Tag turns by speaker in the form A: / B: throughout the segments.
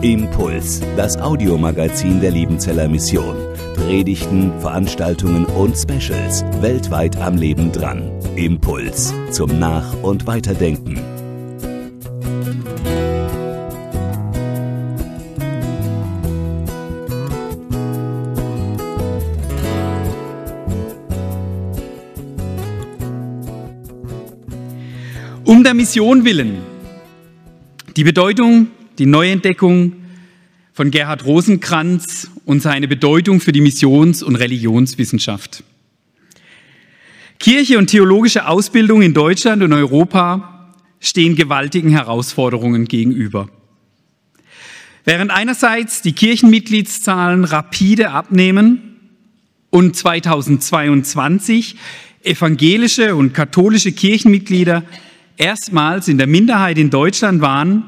A: Impuls, das Audiomagazin der Liebenzeller Mission. Predigten, Veranstaltungen und Specials weltweit am Leben dran. Impuls zum Nach- und Weiterdenken.
B: Um der Mission willen. Die Bedeutung, die Neuentdeckung von Gerhard Rosenkranz und seine Bedeutung für die Missions- und Religionswissenschaft. Kirche und theologische Ausbildung in Deutschland und Europa stehen gewaltigen Herausforderungen gegenüber. Während einerseits die Kirchenmitgliedszahlen rapide abnehmen und 2022 evangelische und katholische Kirchenmitglieder erstmals in der Minderheit in Deutschland waren,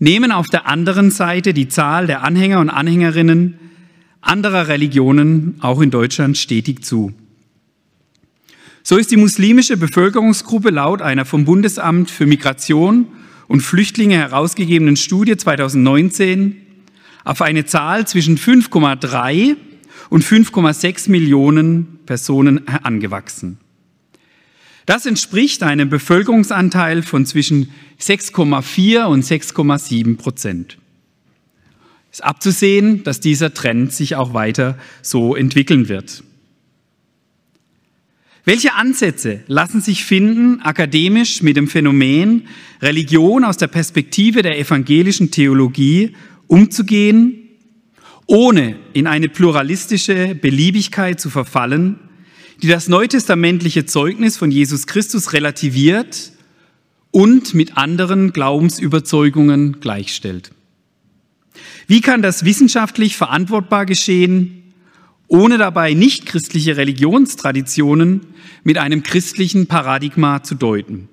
B: nehmen auf der anderen Seite die Zahl der Anhänger und Anhängerinnen anderer Religionen auch in Deutschland stetig zu. So ist die muslimische Bevölkerungsgruppe laut einer vom Bundesamt für Migration und Flüchtlinge herausgegebenen Studie 2019 auf eine Zahl zwischen 5,3 und 5,6 Millionen Personen angewachsen. Das entspricht einem Bevölkerungsanteil von zwischen 6,4 und 6,7 Prozent. Ist abzusehen, dass dieser Trend sich auch weiter so entwickeln wird. Welche Ansätze lassen sich finden, akademisch mit dem Phänomen Religion aus der Perspektive der evangelischen Theologie umzugehen, ohne in eine pluralistische Beliebigkeit zu verfallen, die das neutestamentliche Zeugnis von Jesus Christus relativiert und mit anderen Glaubensüberzeugungen gleichstellt. Wie kann das wissenschaftlich verantwortbar geschehen, ohne dabei nichtchristliche Religionstraditionen mit einem christlichen Paradigma zu deuten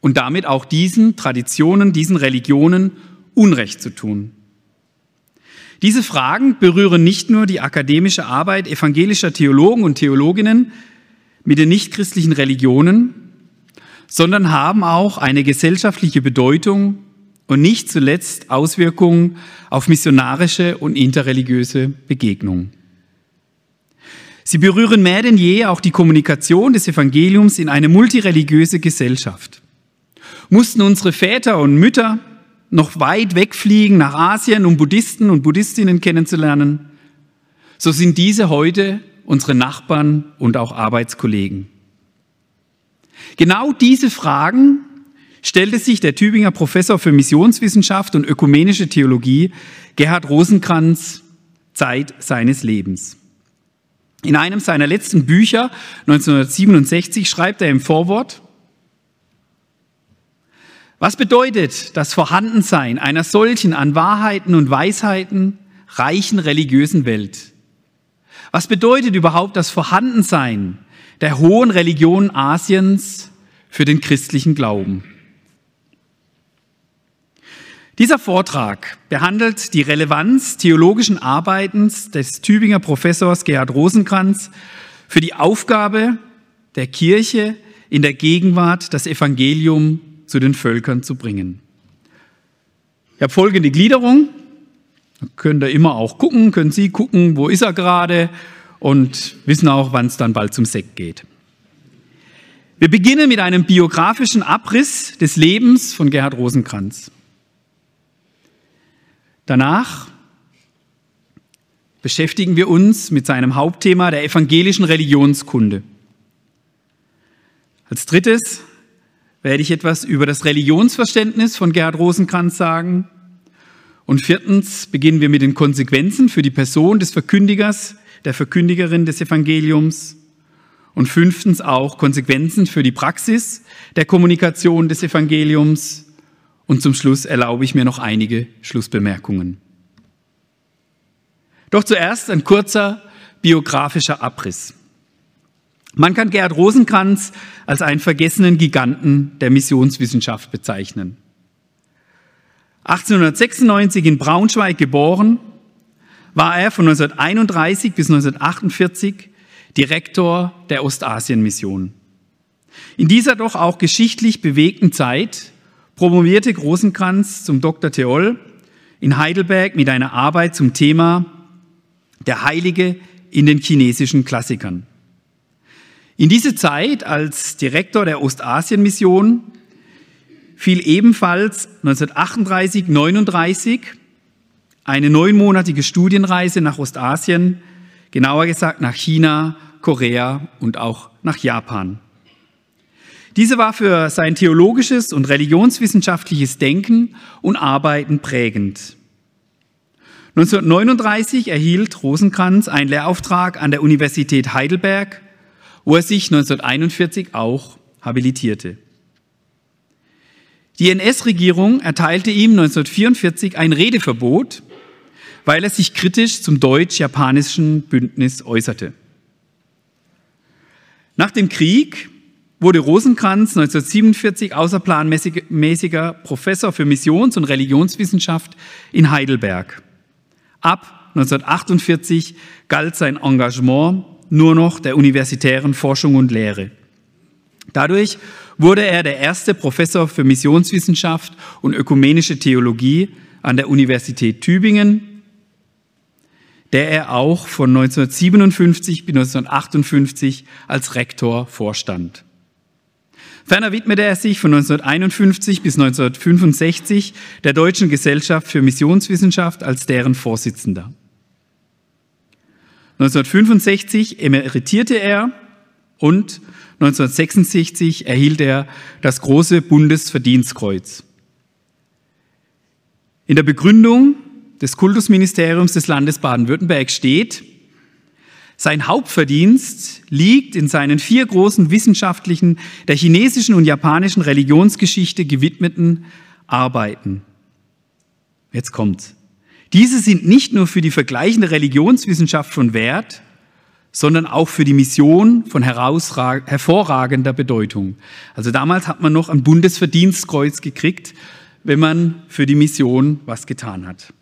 B: und damit auch diesen Traditionen, diesen Religionen Unrecht zu tun? Diese Fragen berühren nicht nur die akademische Arbeit evangelischer Theologen und Theologinnen mit den nichtchristlichen Religionen, sondern haben auch eine gesellschaftliche Bedeutung und nicht zuletzt Auswirkungen auf missionarische und interreligiöse Begegnungen. Sie berühren mehr denn je auch die Kommunikation des Evangeliums in eine multireligiöse Gesellschaft. Mussten unsere Väter und Mütter noch weit wegfliegen nach Asien, um Buddhisten und Buddhistinnen kennenzulernen, so sind diese heute unsere Nachbarn und auch Arbeitskollegen. Genau diese Fragen stellte sich der Tübinger Professor für Missionswissenschaft und ökumenische Theologie Gerhard Rosenkranz Zeit seines Lebens. In einem seiner letzten Bücher 1967 schreibt er im Vorwort, was bedeutet das Vorhandensein einer solchen an Wahrheiten und Weisheiten reichen religiösen Welt? Was bedeutet überhaupt das Vorhandensein der hohen Religion Asiens für den christlichen Glauben? Dieser Vortrag behandelt die Relevanz theologischen Arbeitens des Tübinger Professors Gerhard Rosenkranz für die Aufgabe der Kirche in der Gegenwart das Evangelium zu den Völkern zu bringen. Ich habe folgende Gliederung. Da könnt ihr immer auch gucken, können Sie gucken, wo ist er gerade und wissen auch, wann es dann bald zum Sekt geht. Wir beginnen mit einem biografischen Abriss des Lebens von Gerhard Rosenkranz. Danach beschäftigen wir uns mit seinem Hauptthema der evangelischen Religionskunde. Als drittes werde ich etwas über das Religionsverständnis von Gerhard Rosenkranz sagen. Und viertens beginnen wir mit den Konsequenzen für die Person des Verkündigers, der Verkündigerin des Evangeliums. Und fünftens auch Konsequenzen für die Praxis der Kommunikation des Evangeliums. Und zum Schluss erlaube ich mir noch einige Schlussbemerkungen. Doch zuerst ein kurzer biografischer Abriss. Man kann Gerhard Rosenkranz als einen vergessenen Giganten der Missionswissenschaft bezeichnen. 1896 in Braunschweig geboren, war er von 1931 bis 1948 Direktor der Ostasienmission. In dieser doch auch geschichtlich bewegten Zeit promovierte Rosenkranz zum Dr. Theol in Heidelberg mit einer Arbeit zum Thema Der Heilige in den chinesischen Klassikern. In diese Zeit als Direktor der Ostasien-Mission fiel ebenfalls 1938, 39 eine neunmonatige Studienreise nach Ostasien, genauer gesagt nach China, Korea und auch nach Japan. Diese war für sein theologisches und religionswissenschaftliches Denken und Arbeiten prägend. 1939 erhielt Rosenkranz einen Lehrauftrag an der Universität Heidelberg, wo er sich 1941 auch habilitierte. Die NS-Regierung erteilte ihm 1944 ein Redeverbot, weil er sich kritisch zum deutsch-japanischen Bündnis äußerte. Nach dem Krieg wurde Rosenkranz 1947 außerplanmäßiger Professor für Missions- und Religionswissenschaft in Heidelberg. Ab 1948 galt sein Engagement nur noch der universitären Forschung und Lehre. Dadurch wurde er der erste Professor für Missionswissenschaft und ökumenische Theologie an der Universität Tübingen, der er auch von 1957 bis 1958 als Rektor vorstand. Ferner widmete er sich von 1951 bis 1965 der Deutschen Gesellschaft für Missionswissenschaft als deren Vorsitzender. 1965 emeritierte er und 1966 erhielt er das große Bundesverdienstkreuz. In der Begründung des Kultusministeriums des Landes Baden-Württemberg steht, sein Hauptverdienst liegt in seinen vier großen wissenschaftlichen, der chinesischen und japanischen Religionsgeschichte gewidmeten Arbeiten. Jetzt kommt's. Diese sind nicht nur für die vergleichende Religionswissenschaft von Wert, sondern auch für die Mission von hervorragender Bedeutung. Also damals hat man noch ein Bundesverdienstkreuz gekriegt, wenn man für die Mission was getan hat.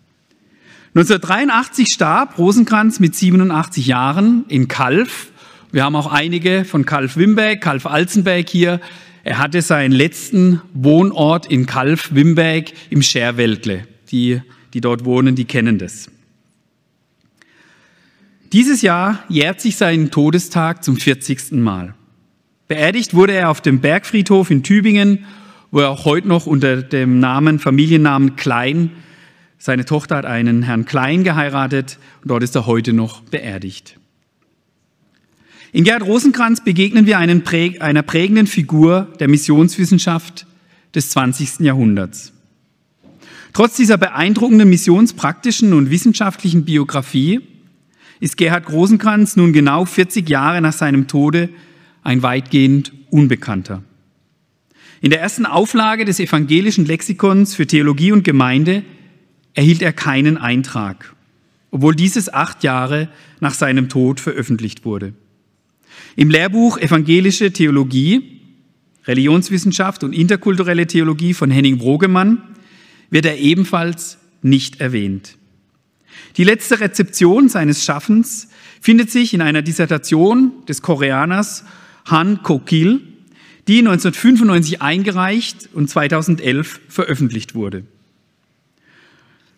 B: 1983 starb Rosenkranz mit 87 Jahren in Kalf. Wir haben auch einige von Kalf Wimberg, Kalf Alzenberg hier. Er hatte seinen letzten Wohnort in Kalf Wimberg im Scherwäldle. Die, die dort wohnen, die kennen das. Dieses Jahr jährt sich sein Todestag zum 40. Mal. Beerdigt wurde er auf dem Bergfriedhof in Tübingen, wo er auch heute noch unter dem Namen, Familiennamen Klein seine Tochter hat einen Herrn Klein geheiratet und dort ist er heute noch beerdigt. In Gerd Rosenkranz begegnen wir einer prägenden Figur der Missionswissenschaft des 20. Jahrhunderts. Trotz dieser beeindruckenden missionspraktischen und wissenschaftlichen Biografie ist Gerhard Rosenkranz nun genau 40 Jahre nach seinem Tode ein weitgehend Unbekannter. In der ersten Auflage des evangelischen Lexikons für Theologie und Gemeinde erhielt er keinen Eintrag, obwohl dieses acht Jahre nach seinem Tod veröffentlicht wurde. Im Lehrbuch Evangelische Theologie, Religionswissenschaft und interkulturelle Theologie von Henning Brogemann wird er ebenfalls nicht erwähnt. Die letzte Rezeption seines Schaffens findet sich in einer Dissertation des Koreaners Han Kokil, die 1995 eingereicht und 2011 veröffentlicht wurde.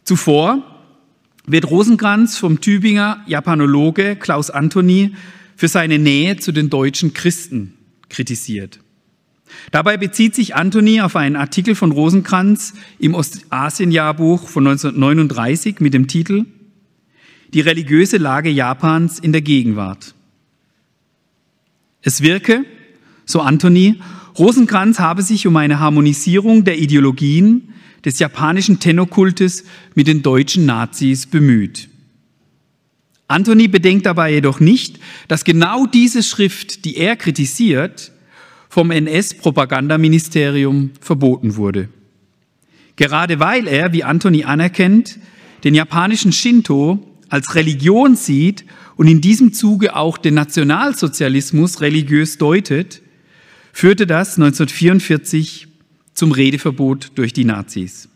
B: Zuvor wird Rosenkranz vom Tübinger Japanologe Klaus Antoni für seine Nähe zu den deutschen Christen kritisiert. Dabei bezieht sich Antoni auf einen Artikel von Rosenkranz im Ostasien-Jahrbuch von 1939 mit dem Titel Die religiöse Lage Japans in der Gegenwart. Es wirke, so Antoni, Rosenkranz habe sich um eine Harmonisierung der Ideologien des japanischen Tennokultes mit den deutschen Nazis bemüht. Anthony bedenkt dabei jedoch nicht, dass genau diese Schrift, die er kritisiert, vom NS-Propagandaministerium verboten wurde. Gerade weil er, wie Anthony anerkennt, den japanischen Shinto als Religion sieht und in diesem Zuge auch den Nationalsozialismus religiös deutet, führte das 1944 zum Redeverbot durch die Nazis.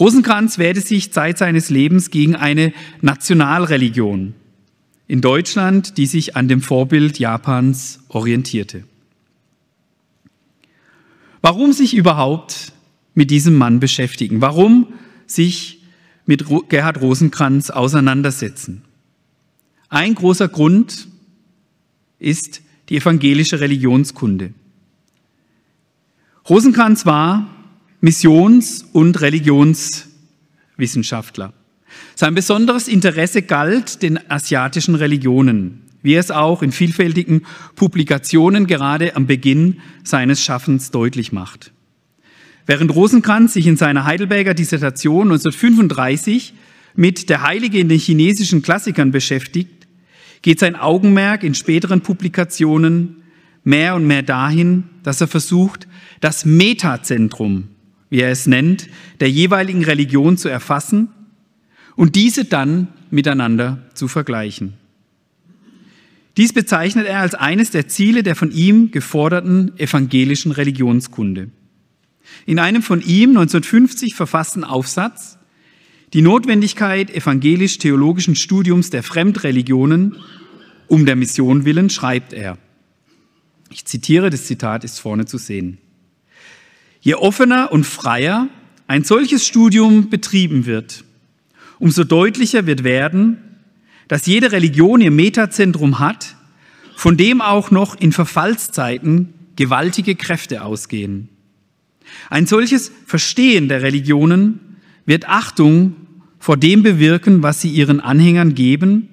B: Rosenkranz wehrte sich Zeit seines Lebens gegen eine Nationalreligion in Deutschland, die sich an dem Vorbild Japans orientierte. Warum sich überhaupt mit diesem Mann beschäftigen? Warum sich mit Gerhard Rosenkranz auseinandersetzen? Ein großer Grund ist die evangelische Religionskunde. Rosenkranz war Missions- und Religionswissenschaftler. Sein besonderes Interesse galt den asiatischen Religionen, wie er es auch in vielfältigen Publikationen gerade am Beginn seines Schaffens deutlich macht. Während Rosenkranz sich in seiner Heidelberger Dissertation 1935 mit der Heilige in den chinesischen Klassikern beschäftigt, geht sein Augenmerk in späteren Publikationen mehr und mehr dahin, dass er versucht, das Metazentrum, wie er es nennt, der jeweiligen Religion zu erfassen und diese dann miteinander zu vergleichen. Dies bezeichnet er als eines der Ziele der von ihm geforderten evangelischen Religionskunde. In einem von ihm 1950 verfassten Aufsatz Die Notwendigkeit evangelisch-theologischen Studiums der Fremdreligionen um der Mission willen schreibt er. Ich zitiere, das Zitat ist vorne zu sehen. Je offener und freier ein solches Studium betrieben wird, umso deutlicher wird werden, dass jede Religion ihr Metazentrum hat, von dem auch noch in Verfallszeiten gewaltige Kräfte ausgehen. Ein solches Verstehen der Religionen wird Achtung vor dem bewirken, was sie ihren Anhängern geben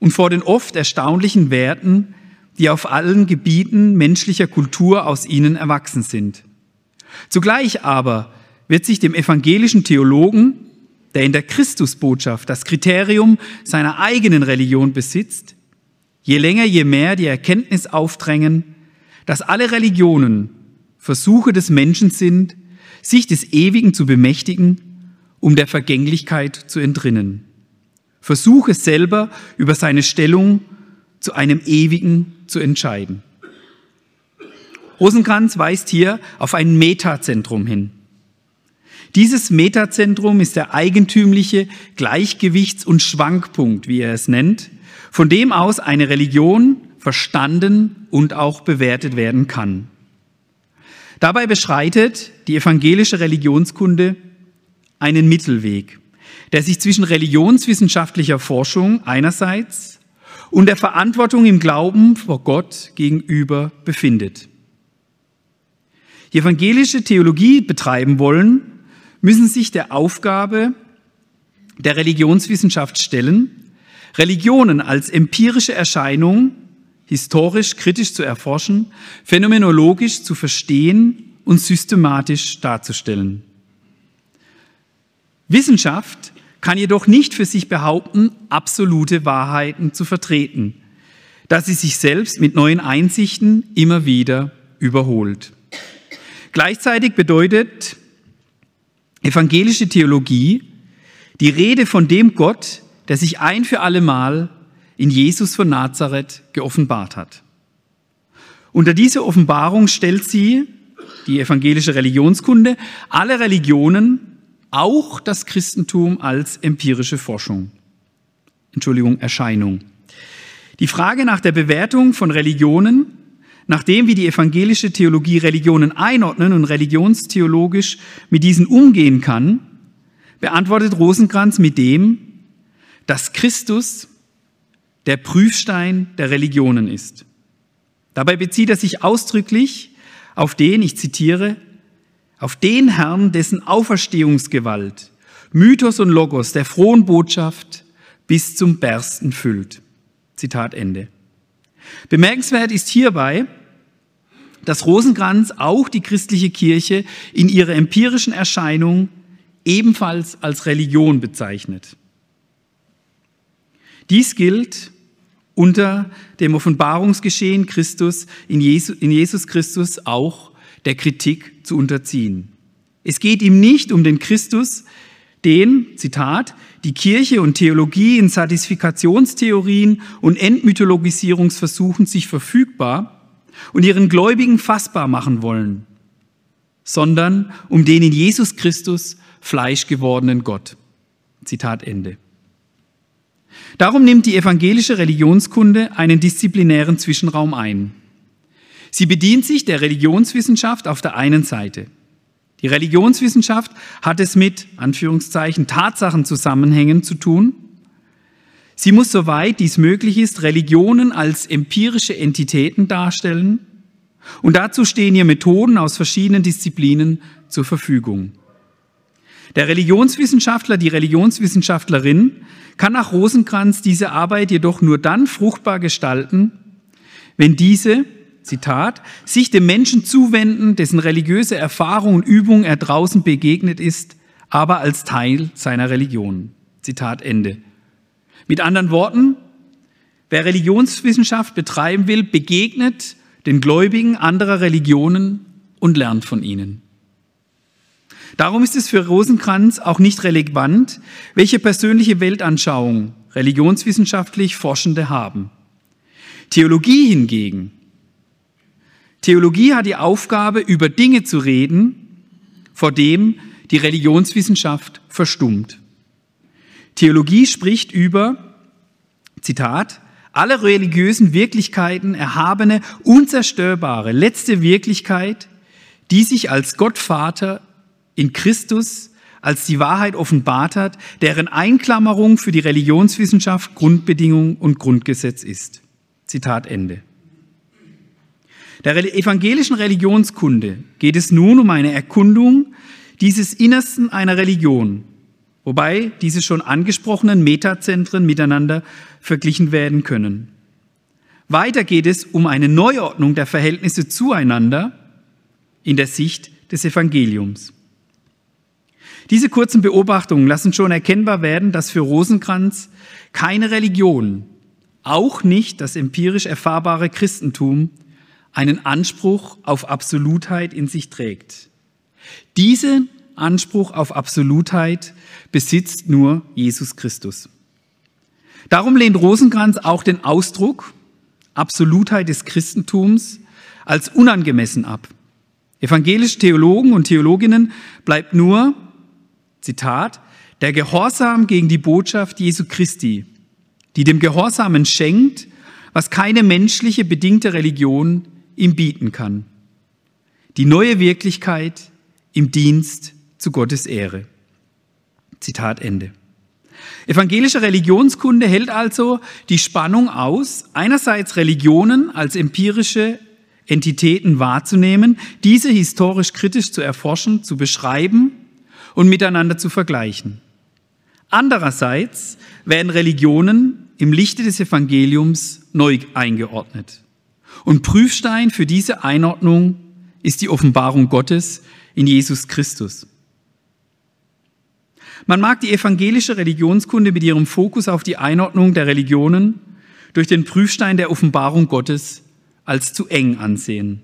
B: und vor den oft erstaunlichen Werten, die auf allen Gebieten menschlicher Kultur aus ihnen erwachsen sind. Zugleich aber wird sich dem evangelischen Theologen, der in der Christusbotschaft das Kriterium seiner eigenen Religion besitzt, je länger, je mehr die Erkenntnis aufdrängen, dass alle Religionen Versuche des Menschen sind, sich des Ewigen zu bemächtigen, um der Vergänglichkeit zu entrinnen. Versuche selber über seine Stellung zu einem Ewigen zu entscheiden. Rosenkranz weist hier auf ein Metazentrum hin. Dieses Metazentrum ist der eigentümliche Gleichgewichts- und Schwankpunkt, wie er es nennt, von dem aus eine Religion verstanden und auch bewertet werden kann. Dabei beschreitet die evangelische Religionskunde einen Mittelweg, der sich zwischen religionswissenschaftlicher Forschung einerseits und der Verantwortung im Glauben vor Gott gegenüber befindet die evangelische Theologie betreiben wollen, müssen sich der Aufgabe der Religionswissenschaft stellen, Religionen als empirische Erscheinung historisch kritisch zu erforschen, phänomenologisch zu verstehen und systematisch darzustellen. Wissenschaft kann jedoch nicht für sich behaupten, absolute Wahrheiten zu vertreten, da sie sich selbst mit neuen Einsichten immer wieder überholt. Gleichzeitig bedeutet evangelische Theologie die Rede von dem Gott, der sich ein für allemal in Jesus von Nazareth geoffenbart hat. Unter diese Offenbarung stellt sie, die evangelische Religionskunde, alle Religionen, auch das Christentum als empirische Forschung. Entschuldigung, Erscheinung. Die Frage nach der Bewertung von Religionen Nachdem wir die evangelische Theologie Religionen einordnen und religionstheologisch mit diesen umgehen kann, beantwortet Rosenkranz mit dem, dass Christus der Prüfstein der Religionen ist. Dabei bezieht er sich ausdrücklich auf den, ich zitiere, auf den Herrn, dessen Auferstehungsgewalt Mythos und Logos der frohen Botschaft bis zum Bersten füllt. Zitat Ende. Bemerkenswert ist hierbei, dass Rosenkranz auch die christliche Kirche in ihrer empirischen Erscheinung ebenfalls als Religion bezeichnet. Dies gilt unter dem Offenbarungsgeschehen Christus in Jesus, Christus auch der Kritik zu unterziehen. Es geht ihm nicht um den Christus, den, Zitat, die Kirche und Theologie in Satisfikationstheorien und Entmythologisierungsversuchen sich verfügbar und ihren Gläubigen fassbar machen wollen, sondern um den in Jesus Christus Fleisch gewordenen Gott. Zitat Ende. Darum nimmt die evangelische Religionskunde einen disziplinären Zwischenraum ein. Sie bedient sich der Religionswissenschaft auf der einen Seite. Die Religionswissenschaft hat es mit, Anführungszeichen, Tatsachenzusammenhängen zu tun. Sie muss, soweit dies möglich ist, Religionen als empirische Entitäten darstellen. Und dazu stehen ihr Methoden aus verschiedenen Disziplinen zur Verfügung. Der Religionswissenschaftler, die Religionswissenschaftlerin kann nach Rosenkranz diese Arbeit jedoch nur dann fruchtbar gestalten, wenn diese Zitat, sich dem Menschen zuwenden, dessen religiöse Erfahrung und Übung er draußen begegnet ist, aber als Teil seiner Religion. Zitat Ende. Mit anderen Worten, wer Religionswissenschaft betreiben will, begegnet den Gläubigen anderer Religionen und lernt von ihnen. Darum ist es für Rosenkranz auch nicht relevant, welche persönliche Weltanschauung religionswissenschaftlich Forschende haben. Theologie hingegen Theologie hat die Aufgabe, über Dinge zu reden, vor dem die Religionswissenschaft verstummt. Theologie spricht über, Zitat, alle religiösen Wirklichkeiten erhabene, unzerstörbare, letzte Wirklichkeit, die sich als Gottvater in Christus als die Wahrheit offenbart hat, deren Einklammerung für die Religionswissenschaft Grundbedingung und Grundgesetz ist. Zitat Ende. Der evangelischen Religionskunde geht es nun um eine Erkundung dieses Innersten einer Religion, wobei diese schon angesprochenen Metazentren miteinander verglichen werden können. Weiter geht es um eine Neuordnung der Verhältnisse zueinander in der Sicht des Evangeliums. Diese kurzen Beobachtungen lassen schon erkennbar werden, dass für Rosenkranz keine Religion, auch nicht das empirisch erfahrbare Christentum, einen Anspruch auf Absolutheit in sich trägt. Diesen Anspruch auf Absolutheit besitzt nur Jesus Christus. Darum lehnt Rosenkranz auch den Ausdruck Absolutheit des Christentums als unangemessen ab. Evangelische Theologen und Theologinnen bleibt nur, Zitat, der Gehorsam gegen die Botschaft Jesu Christi, die dem Gehorsamen schenkt, was keine menschliche bedingte Religion ihm bieten kann. Die neue Wirklichkeit im Dienst zu Gottes Ehre. Zitat Ende. Evangelische Religionskunde hält also die Spannung aus, einerseits Religionen als empirische Entitäten wahrzunehmen, diese historisch kritisch zu erforschen, zu beschreiben und miteinander zu vergleichen. Andererseits werden Religionen im Lichte des Evangeliums neu eingeordnet. Und Prüfstein für diese Einordnung ist die Offenbarung Gottes in Jesus Christus. Man mag die evangelische Religionskunde mit ihrem Fokus auf die Einordnung der Religionen durch den Prüfstein der Offenbarung Gottes als zu eng ansehen.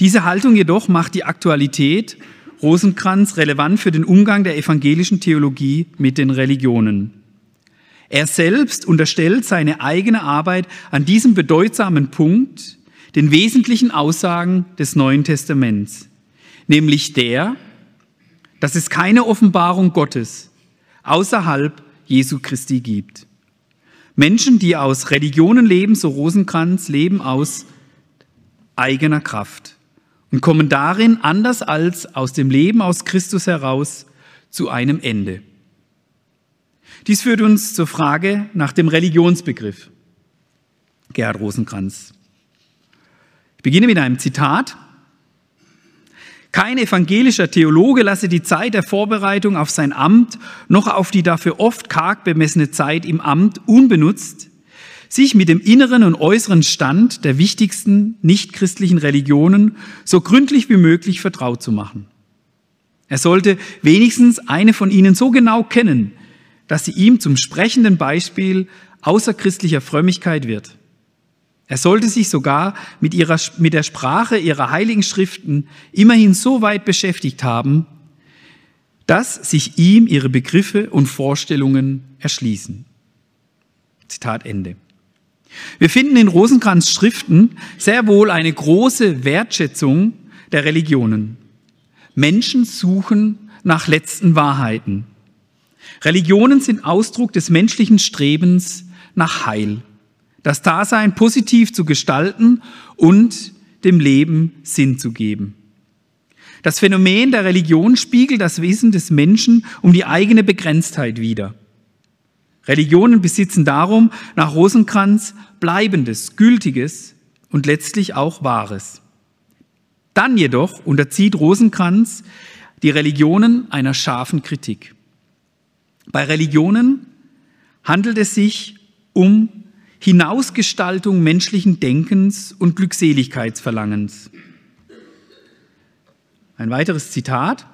B: Diese Haltung jedoch macht die Aktualität Rosenkranz relevant für den Umgang der evangelischen Theologie mit den Religionen. Er selbst unterstellt seine eigene Arbeit an diesem bedeutsamen Punkt den wesentlichen Aussagen des Neuen Testaments, nämlich der, dass es keine Offenbarung Gottes außerhalb Jesu Christi gibt. Menschen, die aus Religionen leben, so Rosenkranz, leben aus eigener Kraft und kommen darin, anders als aus dem Leben aus Christus heraus, zu einem Ende. Dies führt uns zur Frage nach dem Religionsbegriff. Gerhard Rosenkranz. Ich beginne mit einem Zitat. Kein evangelischer Theologe lasse die Zeit der Vorbereitung auf sein Amt noch auf die dafür oft karg bemessene Zeit im Amt unbenutzt, sich mit dem inneren und äußeren Stand der wichtigsten nichtchristlichen Religionen so gründlich wie möglich vertraut zu machen. Er sollte wenigstens eine von ihnen so genau kennen, dass sie ihm zum sprechenden Beispiel außerchristlicher Frömmigkeit wird. Er sollte sich sogar mit, ihrer, mit der Sprache ihrer heiligen Schriften immerhin so weit beschäftigt haben, dass sich ihm ihre Begriffe und Vorstellungen erschließen. Zitat Ende. Wir finden in Rosenkranz Schriften sehr wohl eine große Wertschätzung der Religionen. Menschen suchen nach letzten Wahrheiten. Religionen sind Ausdruck des menschlichen Strebens nach Heil, das Dasein positiv zu gestalten und dem Leben Sinn zu geben. Das Phänomen der Religion spiegelt das Wesen des Menschen um die eigene Begrenztheit wider. Religionen besitzen darum nach Rosenkranz Bleibendes, Gültiges und letztlich auch Wahres. Dann jedoch unterzieht Rosenkranz die Religionen einer scharfen Kritik. Bei Religionen handelt es sich um Hinausgestaltung menschlichen Denkens und Glückseligkeitsverlangens. Ein weiteres Zitat.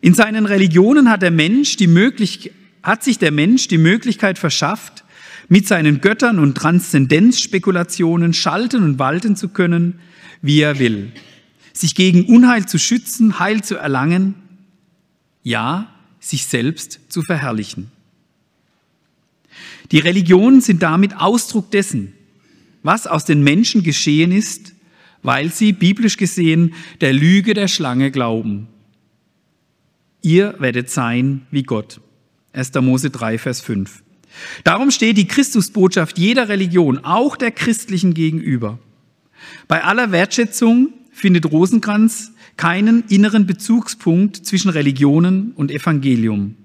B: In seinen Religionen hat, der Mensch die Möglichkeit, hat sich der Mensch die Möglichkeit verschafft, mit seinen Göttern und Transzendenzspekulationen schalten und walten zu können, wie er will. Sich gegen Unheil zu schützen, Heil zu erlangen, ja, sich selbst zu verherrlichen. Die Religionen sind damit Ausdruck dessen, was aus den Menschen geschehen ist, weil sie, biblisch gesehen, der Lüge der Schlange glauben. Ihr werdet sein wie Gott. 1. Mose 3, Vers 5. Darum steht die Christusbotschaft jeder Religion, auch der christlichen gegenüber. Bei aller Wertschätzung findet Rosenkranz keinen inneren Bezugspunkt zwischen Religionen und Evangelium.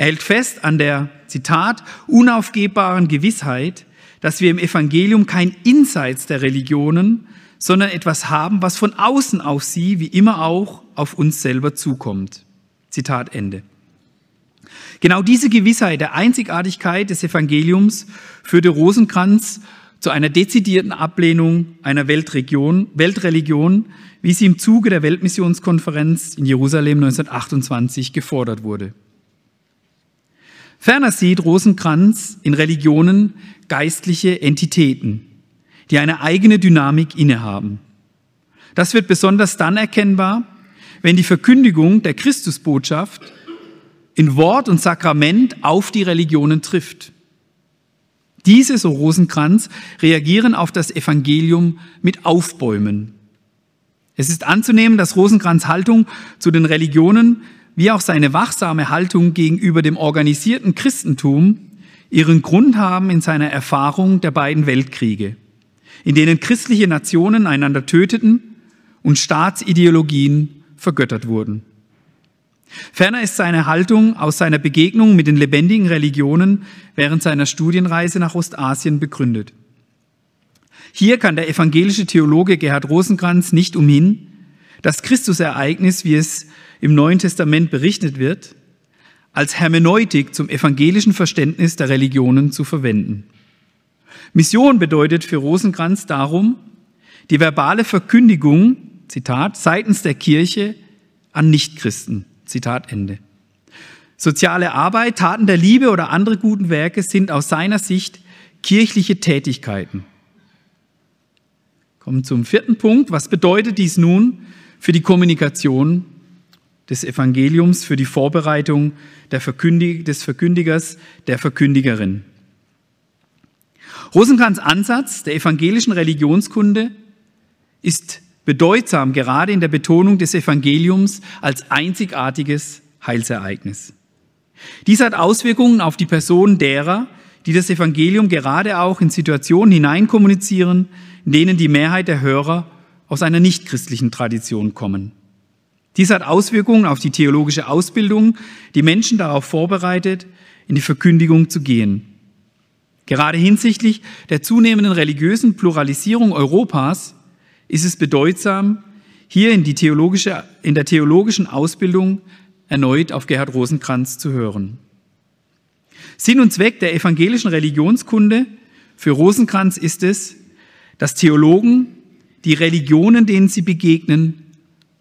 B: Er hält fest an der, Zitat, unaufgebbaren Gewissheit, dass wir im Evangelium kein Insights der Religionen, sondern etwas haben, was von außen auf sie, wie immer auch, auf uns selber zukommt. Zitat Ende. Genau diese Gewissheit der Einzigartigkeit des Evangeliums führte Rosenkranz zu einer dezidierten Ablehnung einer Weltregion, Weltreligion, wie sie im Zuge der Weltmissionskonferenz in Jerusalem 1928 gefordert wurde. Ferner sieht Rosenkranz in Religionen geistliche Entitäten, die eine eigene Dynamik innehaben. Das wird besonders dann erkennbar, wenn die Verkündigung der Christusbotschaft in Wort und Sakrament auf die Religionen trifft. Diese, so Rosenkranz, reagieren auf das Evangelium mit Aufbäumen. Es ist anzunehmen, dass Rosenkranz Haltung zu den Religionen wie auch seine wachsame Haltung gegenüber dem organisierten Christentum ihren Grund haben in seiner Erfahrung der beiden Weltkriege, in denen christliche Nationen einander töteten und Staatsideologien vergöttert wurden. Ferner ist seine Haltung aus seiner Begegnung mit den lebendigen Religionen während seiner Studienreise nach Ostasien begründet. Hier kann der evangelische Theologe Gerhard Rosenkranz nicht umhin, das Christusereignis, wie es im Neuen Testament berichtet wird, als Hermeneutik zum evangelischen Verständnis der Religionen zu verwenden. Mission bedeutet für Rosenkranz darum, die verbale Verkündigung, Zitat, seitens der Kirche an Nichtchristen, Zitat Ende. Soziale Arbeit, Taten der Liebe oder andere guten Werke sind aus seiner Sicht kirchliche Tätigkeiten. Kommen zum vierten Punkt. Was bedeutet dies nun für die Kommunikation des Evangeliums für die Vorbereitung Verkündig des Verkündigers, der Verkündigerin. Rosenkranz Ansatz der evangelischen Religionskunde ist bedeutsam gerade in der Betonung des Evangeliums als einzigartiges Heilsereignis. Dies hat Auswirkungen auf die Person derer, die das Evangelium gerade auch in Situationen hineinkommunizieren, in denen die Mehrheit der Hörer aus einer nichtchristlichen Tradition kommen. Dies hat Auswirkungen auf die theologische Ausbildung, die Menschen darauf vorbereitet, in die Verkündigung zu gehen. Gerade hinsichtlich der zunehmenden religiösen Pluralisierung Europas ist es bedeutsam, hier in, die theologische, in der theologischen Ausbildung erneut auf Gerhard Rosenkranz zu hören. Sinn und Zweck der evangelischen Religionskunde für Rosenkranz ist es, dass Theologen die Religionen, denen sie begegnen,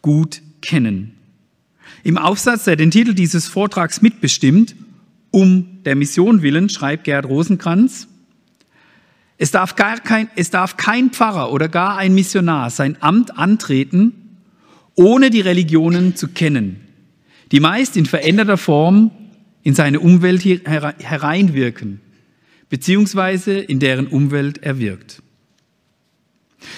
B: gut kennen. Im Aufsatz, der den Titel dieses Vortrags mitbestimmt, um der Mission willen, schreibt Gerd Rosenkranz, es darf, gar kein, es darf kein Pfarrer oder gar ein Missionar sein Amt antreten, ohne die Religionen zu kennen, die meist in veränderter Form in seine Umwelt hereinwirken, beziehungsweise in deren Umwelt er wirkt.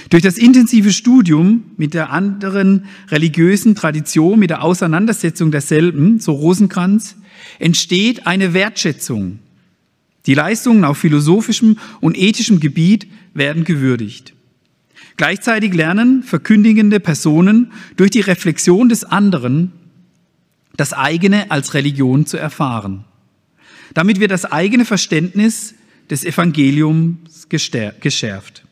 B: Durch das intensive Studium mit der anderen religiösen Tradition, mit der Auseinandersetzung derselben, so Rosenkranz, entsteht eine Wertschätzung. Die Leistungen auf philosophischem und ethischem Gebiet werden gewürdigt. Gleichzeitig lernen verkündigende Personen durch die Reflexion des anderen das eigene als Religion zu erfahren. Damit wird das eigene Verständnis des Evangeliums geschärft.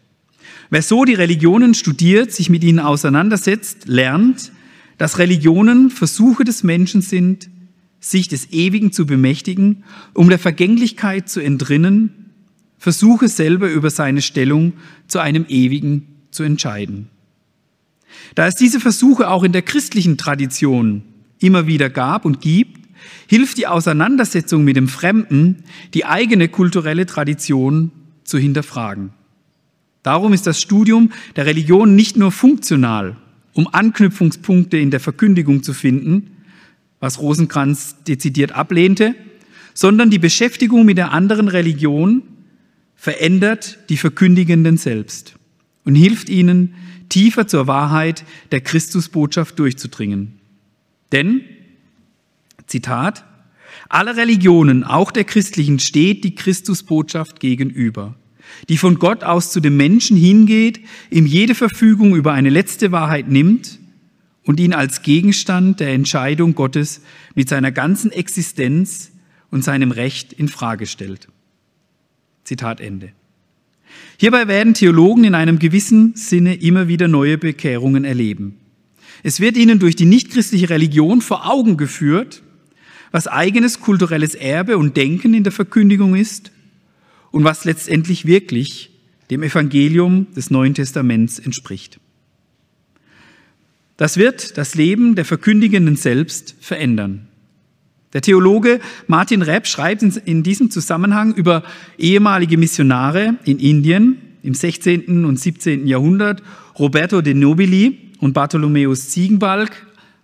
B: Wer so die Religionen studiert, sich mit ihnen auseinandersetzt, lernt, dass Religionen Versuche des Menschen sind, sich des Ewigen zu bemächtigen, um der Vergänglichkeit zu entrinnen, Versuche selber über seine Stellung zu einem Ewigen zu entscheiden. Da es diese Versuche auch in der christlichen Tradition immer wieder gab und gibt, hilft die Auseinandersetzung mit dem Fremden, die eigene kulturelle Tradition zu hinterfragen. Darum ist das Studium der Religion nicht nur funktional, um Anknüpfungspunkte in der Verkündigung zu finden, was Rosenkranz dezidiert ablehnte, sondern die Beschäftigung mit der anderen Religion verändert die Verkündigenden selbst und hilft ihnen, tiefer zur Wahrheit der Christusbotschaft durchzudringen. Denn, Zitat, alle Religionen, auch der christlichen, steht die Christusbotschaft gegenüber, die von Gott aus zu dem Menschen hingeht, ihm jede Verfügung über eine letzte Wahrheit nimmt und ihn als Gegenstand der Entscheidung Gottes mit seiner ganzen Existenz und seinem Recht in Frage stellt. Zitat Ende. Hierbei werden Theologen in einem gewissen Sinne immer wieder neue Bekehrungen erleben. Es wird ihnen durch die nichtchristliche Religion vor Augen geführt, was eigenes kulturelles Erbe und Denken in der Verkündigung ist und was letztendlich wirklich dem Evangelium des Neuen Testaments entspricht. Das wird das Leben der Verkündigenden selbst verändern. Der Theologe Martin Repp schreibt in diesem Zusammenhang über ehemalige Missionare in Indien im 16. und 17. Jahrhundert, Roberto de Nobili, und Bartholomäus Ziegenbalg,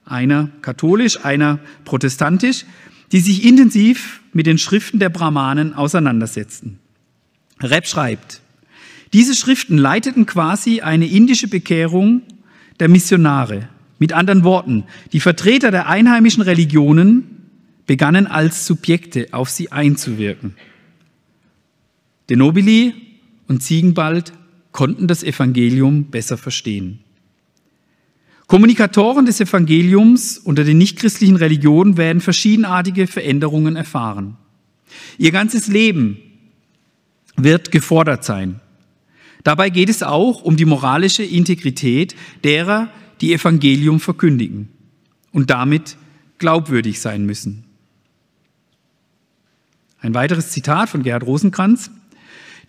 B: einer katholisch, einer protestantisch, die sich intensiv mit den Schriften der Brahmanen auseinandersetzten. Reb schreibt, diese Schriften leiteten quasi eine indische Bekehrung der Missionare. Mit anderen Worten, die Vertreter der einheimischen Religionen begannen als Subjekte auf sie einzuwirken. De Nobili und Ziegenbald konnten das Evangelium besser verstehen. Kommunikatoren des Evangeliums unter den nichtchristlichen Religionen werden verschiedenartige Veränderungen erfahren. Ihr ganzes Leben wird gefordert sein. Dabei geht es auch um die moralische Integrität derer, die Evangelium verkündigen und damit glaubwürdig sein müssen. Ein weiteres Zitat von Gerhard Rosenkranz.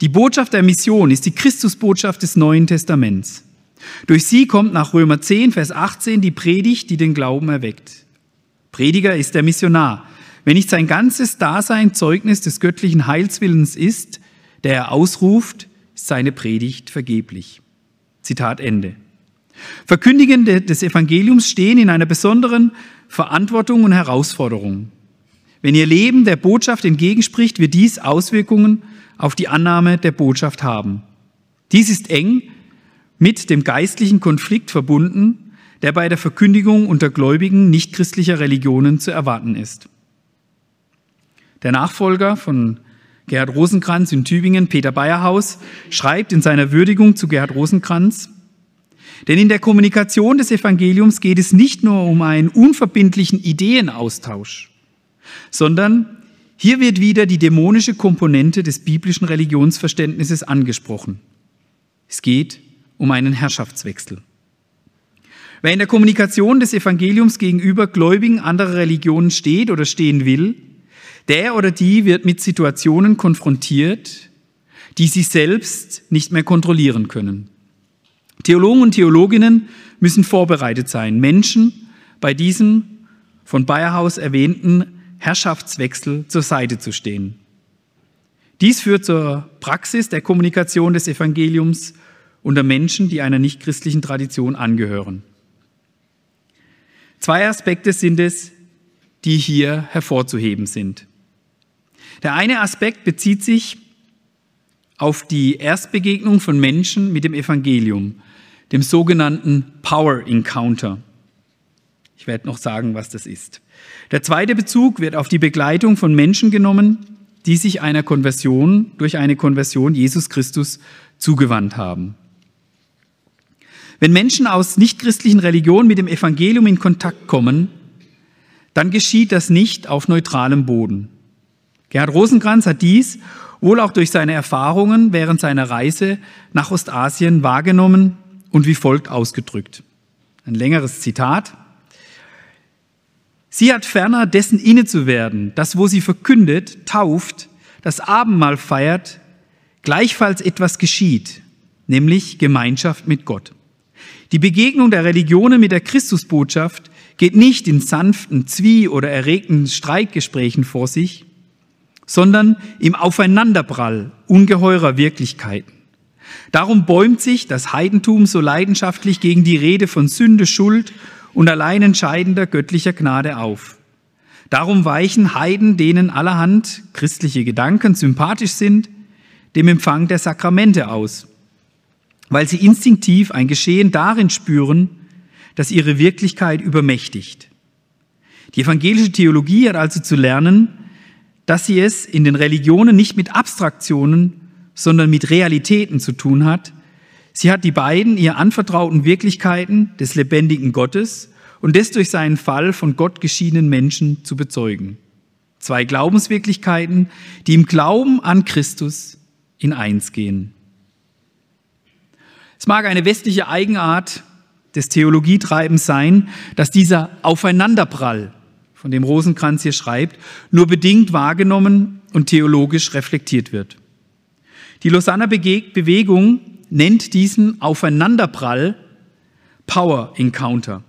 B: Die Botschaft der Mission ist die Christusbotschaft des Neuen Testaments. Durch sie kommt nach Römer 10, Vers 18 die Predigt, die den Glauben erweckt. Prediger ist der Missionar. Wenn nicht sein ganzes Dasein Zeugnis des göttlichen Heilswillens ist, der er ausruft, ist seine Predigt vergeblich. Zitat Ende. Verkündigende des Evangeliums stehen in einer besonderen Verantwortung und Herausforderung. Wenn ihr Leben der Botschaft entgegenspricht, wird dies Auswirkungen auf die Annahme der Botschaft haben. Dies ist eng mit dem geistlichen Konflikt verbunden, der bei der Verkündigung unter Gläubigen nichtchristlicher Religionen zu erwarten ist. Der Nachfolger von Gerhard Rosenkranz in Tübingen, Peter Bayerhaus, schreibt in seiner Würdigung zu Gerhard Rosenkranz, denn in der Kommunikation des Evangeliums geht es nicht nur um einen unverbindlichen Ideenaustausch, sondern hier wird wieder die dämonische Komponente des biblischen Religionsverständnisses angesprochen. Es geht um einen Herrschaftswechsel. Wer in der Kommunikation des Evangeliums gegenüber Gläubigen anderer Religionen steht oder stehen will, der oder die wird mit Situationen konfrontiert, die sie selbst nicht mehr kontrollieren können. Theologen und Theologinnen müssen vorbereitet sein, Menschen bei diesem von Bayerhaus erwähnten Herrschaftswechsel zur Seite zu stehen. Dies führt zur Praxis der Kommunikation des Evangeliums unter Menschen, die einer nichtchristlichen Tradition angehören. Zwei Aspekte sind es, die hier hervorzuheben sind. Der eine Aspekt bezieht sich auf die Erstbegegnung von Menschen mit dem Evangelium, dem sogenannten Power Encounter. Ich werde noch sagen, was das ist. Der zweite Bezug wird auf die Begleitung von Menschen genommen, die sich einer Konversion durch eine Konversion Jesus Christus zugewandt haben. Wenn Menschen aus nichtchristlichen Religionen mit dem Evangelium in Kontakt kommen, dann geschieht das nicht auf neutralem Boden. Gerhard Rosenkranz hat dies wohl auch durch seine Erfahrungen während seiner Reise nach Ostasien wahrgenommen und wie folgt ausgedrückt. Ein längeres Zitat. Sie hat ferner dessen inne zu werden, dass wo sie verkündet, tauft, das Abendmahl feiert, gleichfalls etwas geschieht, nämlich Gemeinschaft mit Gott. Die Begegnung der Religionen mit der Christusbotschaft geht nicht in sanften Zwie- oder erregten Streitgesprächen vor sich, sondern im Aufeinanderprall ungeheurer Wirklichkeiten. Darum bäumt sich das Heidentum so leidenschaftlich gegen die Rede von Sünde, Schuld und allein entscheidender göttlicher Gnade auf. Darum weichen Heiden, denen allerhand christliche Gedanken sympathisch sind, dem Empfang der Sakramente aus weil sie instinktiv ein Geschehen darin spüren, das ihre Wirklichkeit übermächtigt. Die evangelische Theologie hat also zu lernen, dass sie es in den Religionen nicht mit Abstraktionen, sondern mit Realitäten zu tun hat. Sie hat die beiden ihr anvertrauten Wirklichkeiten des lebendigen Gottes und des durch seinen Fall von Gott geschiedenen Menschen zu bezeugen. Zwei Glaubenswirklichkeiten, die im Glauben an Christus in eins gehen. Es mag eine westliche Eigenart des Theologietreibens sein, dass dieser Aufeinanderprall, von dem Rosenkranz hier schreibt, nur bedingt wahrgenommen und theologisch reflektiert wird. Die Lausanner Bewegung nennt diesen Aufeinanderprall Power Encounter,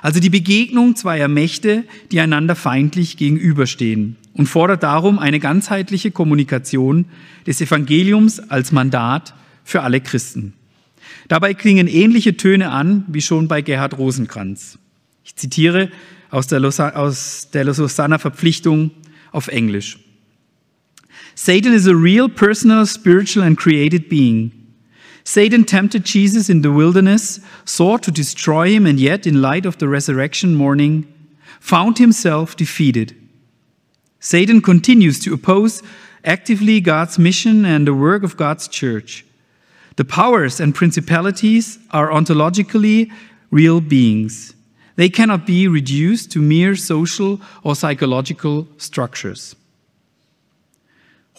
B: also die Begegnung zweier Mächte, die einander feindlich gegenüberstehen und fordert darum eine ganzheitliche Kommunikation des Evangeliums als Mandat für alle Christen. Dabei klingen ähnliche Töne an wie schon bei Gerhard Rosenkranz. Ich zitiere aus der, aus der Verpflichtung auf Englisch. Satan is a real, personal, spiritual and created being. Satan tempted Jesus in the wilderness, sought to destroy him, and yet, in light of the resurrection morning, found himself defeated. Satan continues to oppose actively God's mission and the work of God's church. The powers and principalities are ontologically real beings. They cannot be reduced to mere social or psychological structures.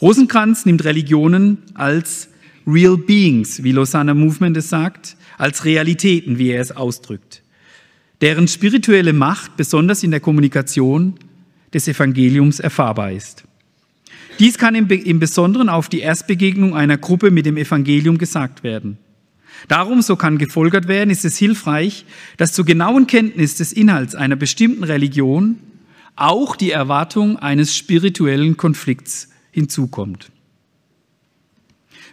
B: Rosenkranz nimmt Religionen als real beings, wie Lausanne Movement es sagt, als Realitäten, wie er es ausdrückt, deren spirituelle Macht besonders in der Kommunikation des Evangeliums erfahrbar ist. Dies kann im, Besonderen auf die Erstbegegnung einer Gruppe mit dem Evangelium gesagt werden. Darum, so kann gefolgert werden, ist es hilfreich, dass zur genauen Kenntnis des Inhalts einer bestimmten Religion auch die Erwartung eines spirituellen Konflikts hinzukommt.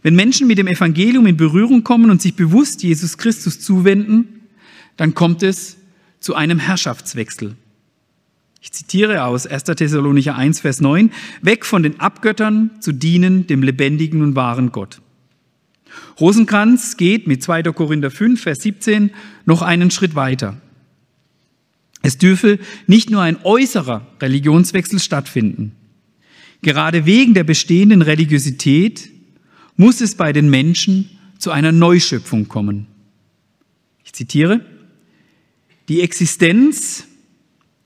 B: Wenn Menschen mit dem Evangelium in Berührung kommen und sich bewusst Jesus Christus zuwenden, dann kommt es zu einem Herrschaftswechsel. Ich zitiere aus 1. Thessalonicher 1, Vers 9, weg von den Abgöttern zu dienen dem lebendigen und wahren Gott. Rosenkranz geht mit 2. Korinther 5, Vers 17 noch einen Schritt weiter. Es dürfe nicht nur ein äußerer Religionswechsel stattfinden. Gerade wegen der bestehenden Religiosität muss es bei den Menschen zu einer Neuschöpfung kommen. Ich zitiere, die Existenz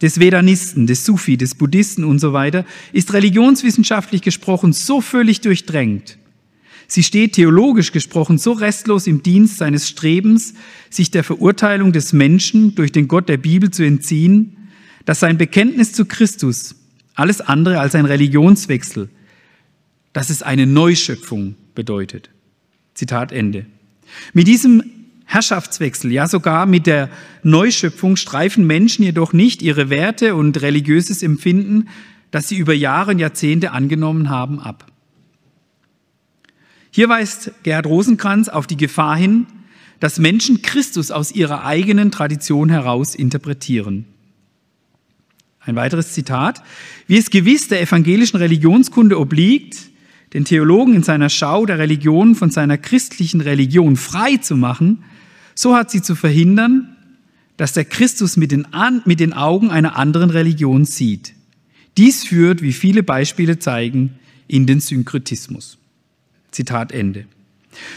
B: des Vedanisten, des Sufi, des Buddhisten und so weiter, ist religionswissenschaftlich gesprochen so völlig durchdrängt. Sie steht theologisch gesprochen so restlos im Dienst seines Strebens, sich der Verurteilung des Menschen durch den Gott der Bibel zu entziehen, dass sein Bekenntnis zu Christus alles andere als ein Religionswechsel, dass es eine Neuschöpfung bedeutet. Zitat Ende. Mit diesem Herrschaftswechsel, ja sogar mit der Neuschöpfung streifen Menschen jedoch nicht ihre Werte und religiöses Empfinden, das sie über Jahre und Jahrzehnte angenommen haben, ab. Hier weist Gerhard Rosenkranz auf die Gefahr hin, dass Menschen Christus aus ihrer eigenen Tradition heraus interpretieren. Ein weiteres Zitat. Wie es gewiss der evangelischen Religionskunde obliegt, den Theologen in seiner Schau der Religion von seiner christlichen Religion frei zu machen, so hat sie zu verhindern, dass der Christus mit den, mit den Augen einer anderen Religion sieht. Dies führt, wie viele Beispiele zeigen, in den Synkretismus. Zitat Ende.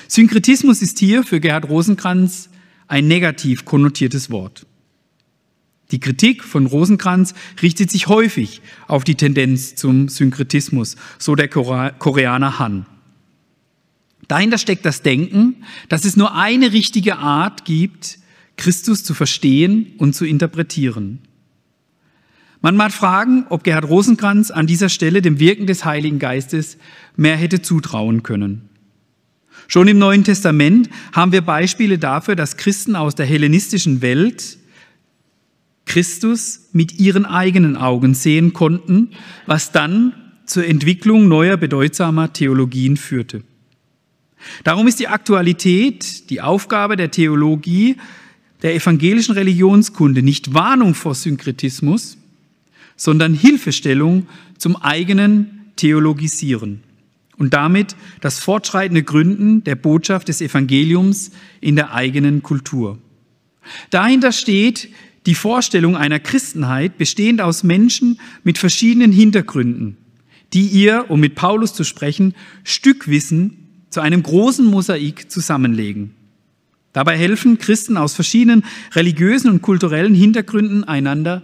B: Synkretismus ist hier für Gerhard Rosenkranz ein negativ konnotiertes Wort. Die Kritik von Rosenkranz richtet sich häufig auf die Tendenz zum Synkretismus, so der Koreaner Han. Dahinter steckt das Denken, dass es nur eine richtige Art gibt, Christus zu verstehen und zu interpretieren. Man mag fragen, ob Gerhard Rosenkranz an dieser Stelle dem Wirken des Heiligen Geistes mehr hätte zutrauen können. Schon im Neuen Testament haben wir Beispiele dafür, dass Christen aus der hellenistischen Welt Christus mit ihren eigenen Augen sehen konnten, was dann zur Entwicklung neuer bedeutsamer Theologien führte. Darum ist die Aktualität, die Aufgabe der Theologie, der evangelischen Religionskunde nicht Warnung vor Synkretismus, sondern Hilfestellung zum eigenen Theologisieren und damit das fortschreitende Gründen der Botschaft des Evangeliums in der eigenen Kultur. Dahinter steht die Vorstellung einer Christenheit bestehend aus Menschen mit verschiedenen Hintergründen, die ihr, um mit Paulus zu sprechen, Stückwissen zu einem großen Mosaik zusammenlegen. Dabei helfen Christen aus verschiedenen religiösen und kulturellen Hintergründen einander,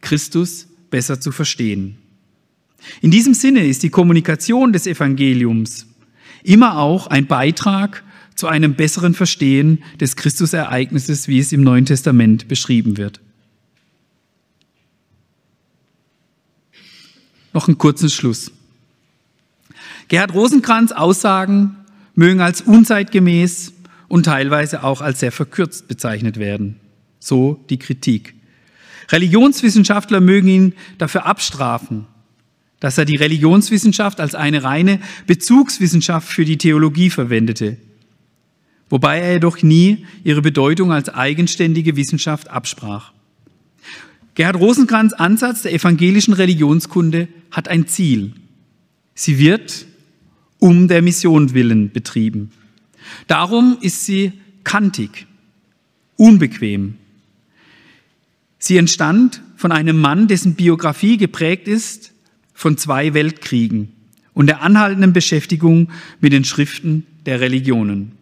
B: Christus besser zu verstehen. In diesem Sinne ist die Kommunikation des Evangeliums immer auch ein Beitrag zu einem besseren Verstehen des Christusereignisses, wie es im Neuen Testament beschrieben wird. Noch einen kurzen Schluss. Gerhard Rosenkranz Aussagen mögen als unzeitgemäß und teilweise auch als sehr verkürzt bezeichnet werden. So die Kritik. Religionswissenschaftler mögen ihn dafür abstrafen, dass er die Religionswissenschaft als eine reine Bezugswissenschaft für die Theologie verwendete, wobei er jedoch nie ihre Bedeutung als eigenständige Wissenschaft absprach. Gerhard Rosenkranz Ansatz der evangelischen Religionskunde hat ein Ziel. Sie wird um der Mission willen betrieben. Darum ist sie kantig, unbequem, Sie entstand von einem Mann, dessen Biografie geprägt ist von zwei Weltkriegen und der anhaltenden Beschäftigung mit den Schriften der Religionen.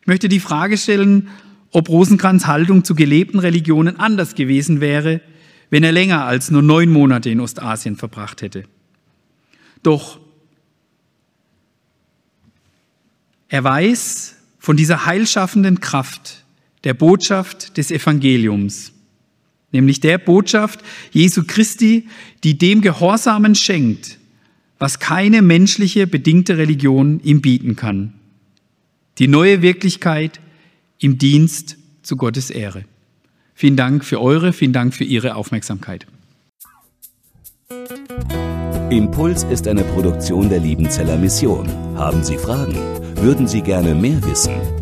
B: Ich möchte die Frage stellen, ob Rosenkranz Haltung zu gelebten Religionen anders gewesen wäre, wenn er länger als nur neun Monate in Ostasien verbracht hätte. Doch er weiß von dieser heilschaffenden Kraft der Botschaft des Evangeliums nämlich der Botschaft Jesu Christi, die dem Gehorsamen schenkt, was keine menschliche bedingte Religion ihm bieten kann. Die neue Wirklichkeit im Dienst zu Gottes Ehre. Vielen Dank für eure, vielen Dank für Ihre Aufmerksamkeit.
A: Impuls ist eine Produktion der Liebenzeller Mission. Haben Sie Fragen? Würden Sie gerne mehr wissen?